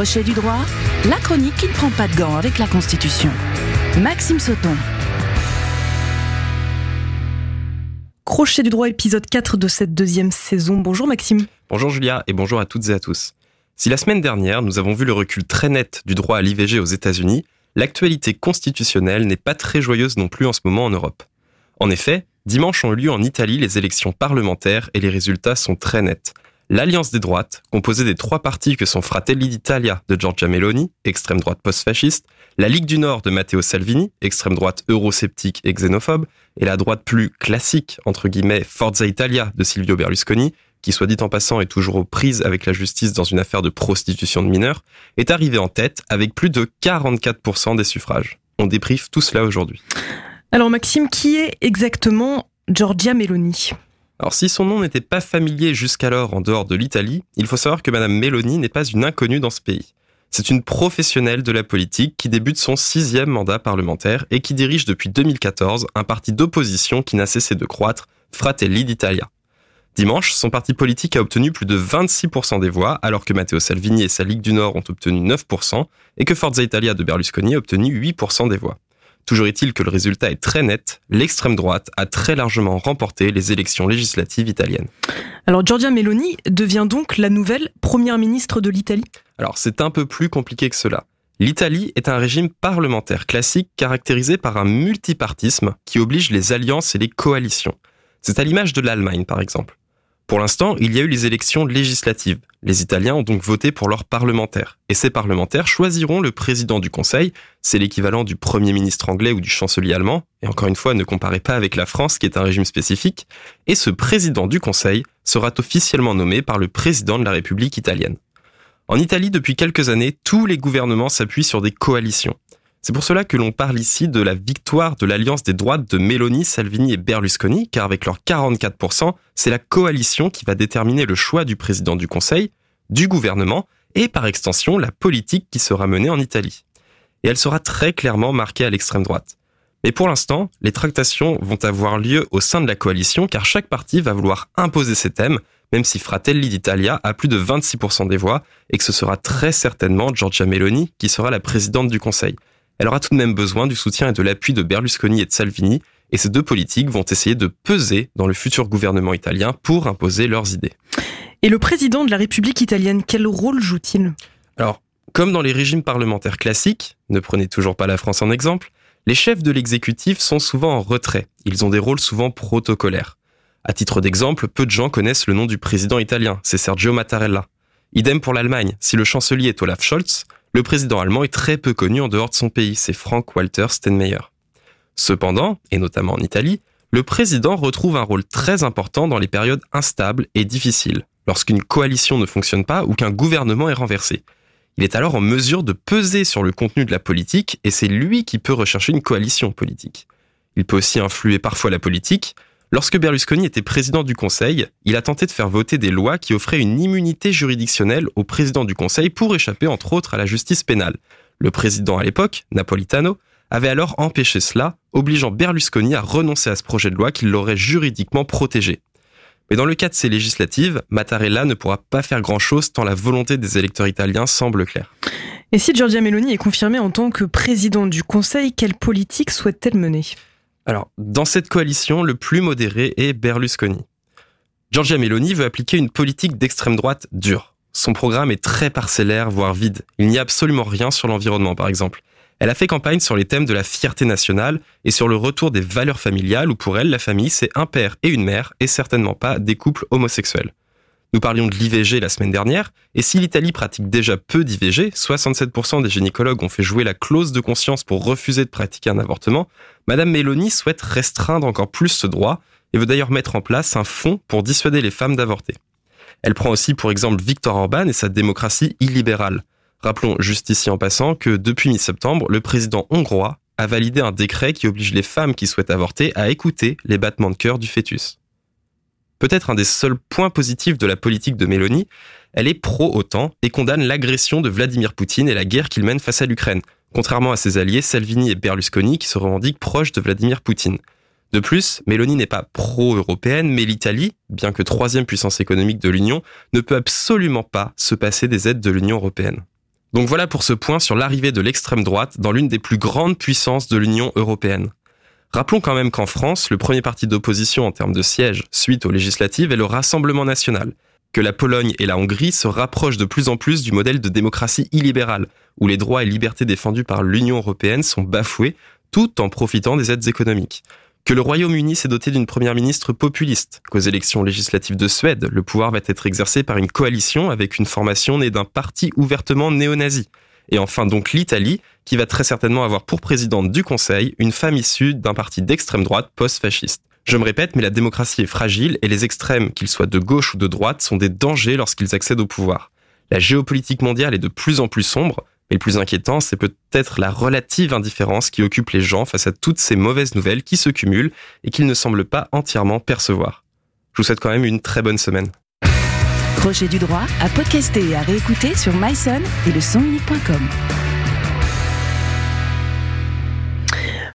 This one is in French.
Crochet du droit, la chronique qui ne prend pas de gants avec la Constitution. Maxime Sauton. Crochet du droit, épisode 4 de cette deuxième saison. Bonjour Maxime. Bonjour Julia et bonjour à toutes et à tous. Si la semaine dernière, nous avons vu le recul très net du droit à l'IVG aux États-Unis, l'actualité constitutionnelle n'est pas très joyeuse non plus en ce moment en Europe. En effet, dimanche ont eu lieu en Italie les élections parlementaires et les résultats sont très nets. L'Alliance des droites, composée des trois partis que sont Fratelli d'Italia de Giorgia Meloni, extrême droite post-fasciste, la Ligue du Nord de Matteo Salvini, extrême droite eurosceptique et xénophobe, et la droite plus classique, entre guillemets, Forza Italia de Silvio Berlusconi, qui soit dit en passant est toujours aux prises avec la justice dans une affaire de prostitution de mineurs, est arrivée en tête avec plus de 44% des suffrages. On déprive tout cela aujourd'hui. Alors Maxime, qui est exactement Giorgia Meloni? Alors si son nom n'était pas familier jusqu'alors en dehors de l'Italie, il faut savoir que Madame Meloni n'est pas une inconnue dans ce pays. C'est une professionnelle de la politique qui débute son sixième mandat parlementaire et qui dirige depuis 2014 un parti d'opposition qui n'a cessé de croître, Fratelli d'Italia. Dimanche, son parti politique a obtenu plus de 26% des voix, alors que Matteo Salvini et sa Ligue du Nord ont obtenu 9%, et que Forza Italia de Berlusconi a obtenu 8% des voix. Toujours est-il que le résultat est très net, l'extrême droite a très largement remporté les élections législatives italiennes. Alors Giorgia Meloni devient donc la nouvelle première ministre de l'Italie Alors c'est un peu plus compliqué que cela. L'Italie est un régime parlementaire classique caractérisé par un multipartisme qui oblige les alliances et les coalitions. C'est à l'image de l'Allemagne par exemple. Pour l'instant, il y a eu les élections législatives. Les Italiens ont donc voté pour leurs parlementaires. Et ces parlementaires choisiront le président du Conseil. C'est l'équivalent du Premier ministre anglais ou du chancelier allemand. Et encore une fois, ne comparez pas avec la France qui est un régime spécifique. Et ce président du Conseil sera officiellement nommé par le président de la République italienne. En Italie, depuis quelques années, tous les gouvernements s'appuient sur des coalitions. C'est pour cela que l'on parle ici de la victoire de l'alliance des droites de Meloni, Salvini et Berlusconi, car avec leurs 44%, c'est la coalition qui va déterminer le choix du président du Conseil, du gouvernement et par extension la politique qui sera menée en Italie. Et elle sera très clairement marquée à l'extrême droite. Mais pour l'instant, les tractations vont avoir lieu au sein de la coalition car chaque parti va vouloir imposer ses thèmes, même si Fratelli d'Italia a plus de 26% des voix et que ce sera très certainement Giorgia Meloni qui sera la présidente du Conseil elle aura tout de même besoin du soutien et de l'appui de Berlusconi et de Salvini, et ces deux politiques vont essayer de peser dans le futur gouvernement italien pour imposer leurs idées. Et le président de la République italienne, quel rôle joue-t-il? Alors, comme dans les régimes parlementaires classiques, ne prenez toujours pas la France en exemple, les chefs de l'exécutif sont souvent en retrait. Ils ont des rôles souvent protocolaires. À titre d'exemple, peu de gens connaissent le nom du président italien, c'est Sergio Mattarella. Idem pour l'Allemagne, si le chancelier est Olaf Scholz, le président allemand est très peu connu en dehors de son pays, c'est Frank-Walter Steinmeier. Cependant, et notamment en Italie, le président retrouve un rôle très important dans les périodes instables et difficiles, lorsqu'une coalition ne fonctionne pas ou qu'un gouvernement est renversé. Il est alors en mesure de peser sur le contenu de la politique et c'est lui qui peut rechercher une coalition politique. Il peut aussi influer parfois la politique, Lorsque Berlusconi était président du Conseil, il a tenté de faire voter des lois qui offraient une immunité juridictionnelle au président du Conseil pour échapper entre autres à la justice pénale. Le président à l'époque, Napolitano, avait alors empêché cela, obligeant Berlusconi à renoncer à ce projet de loi qui l'aurait juridiquement protégé. Mais dans le cas de ces législatives, Mattarella ne pourra pas faire grand-chose tant la volonté des électeurs italiens semble claire. Et si Giorgia Meloni est confirmée en tant que président du Conseil, quelle politique souhaite-t-elle mener? Alors, dans cette coalition, le plus modéré est Berlusconi. Giorgia Meloni veut appliquer une politique d'extrême droite dure. Son programme est très parcellaire, voire vide. Il n'y a absolument rien sur l'environnement, par exemple. Elle a fait campagne sur les thèmes de la fierté nationale et sur le retour des valeurs familiales où pour elle, la famille, c'est un père et une mère et certainement pas des couples homosexuels. Nous parlions de l'IVG la semaine dernière, et si l'Italie pratique déjà peu d'IVG, 67% des gynécologues ont fait jouer la clause de conscience pour refuser de pratiquer un avortement, Madame Meloni souhaite restreindre encore plus ce droit et veut d'ailleurs mettre en place un fonds pour dissuader les femmes d'avorter. Elle prend aussi pour exemple Viktor Orban et sa démocratie illibérale. Rappelons juste ici en passant que depuis mi-septembre, le président hongrois a validé un décret qui oblige les femmes qui souhaitent avorter à écouter les battements de cœur du fœtus peut-être un des seuls points positifs de la politique de Mélanie, elle est pro-OTAN et condamne l'agression de Vladimir Poutine et la guerre qu'il mène face à l'Ukraine, contrairement à ses alliés Salvini et Berlusconi qui se revendiquent proches de Vladimir Poutine. De plus, Mélanie n'est pas pro-européenne, mais l'Italie, bien que troisième puissance économique de l'Union, ne peut absolument pas se passer des aides de l'Union européenne. Donc voilà pour ce point sur l'arrivée de l'extrême droite dans l'une des plus grandes puissances de l'Union européenne. Rappelons quand même qu'en France, le premier parti d'opposition en termes de sièges suite aux législatives est le Rassemblement national, que la Pologne et la Hongrie se rapprochent de plus en plus du modèle de démocratie illibérale, où les droits et libertés défendus par l'Union européenne sont bafoués tout en profitant des aides économiques. Que le Royaume-Uni s'est doté d'une première ministre populiste, qu'aux élections législatives de Suède, le pouvoir va être exercé par une coalition avec une formation née d'un parti ouvertement néo-nazi. Et enfin donc l'Italie, qui va très certainement avoir pour présidente du Conseil une femme issue d'un parti d'extrême droite post-fasciste. Je me répète, mais la démocratie est fragile et les extrêmes, qu'ils soient de gauche ou de droite, sont des dangers lorsqu'ils accèdent au pouvoir. La géopolitique mondiale est de plus en plus sombre, mais le plus inquiétant, c'est peut-être la relative indifférence qui occupe les gens face à toutes ces mauvaises nouvelles qui se cumulent et qu'ils ne semblent pas entièrement percevoir. Je vous souhaite quand même une très bonne semaine. Crochet du droit à podcaster et à réécouter sur myson et le.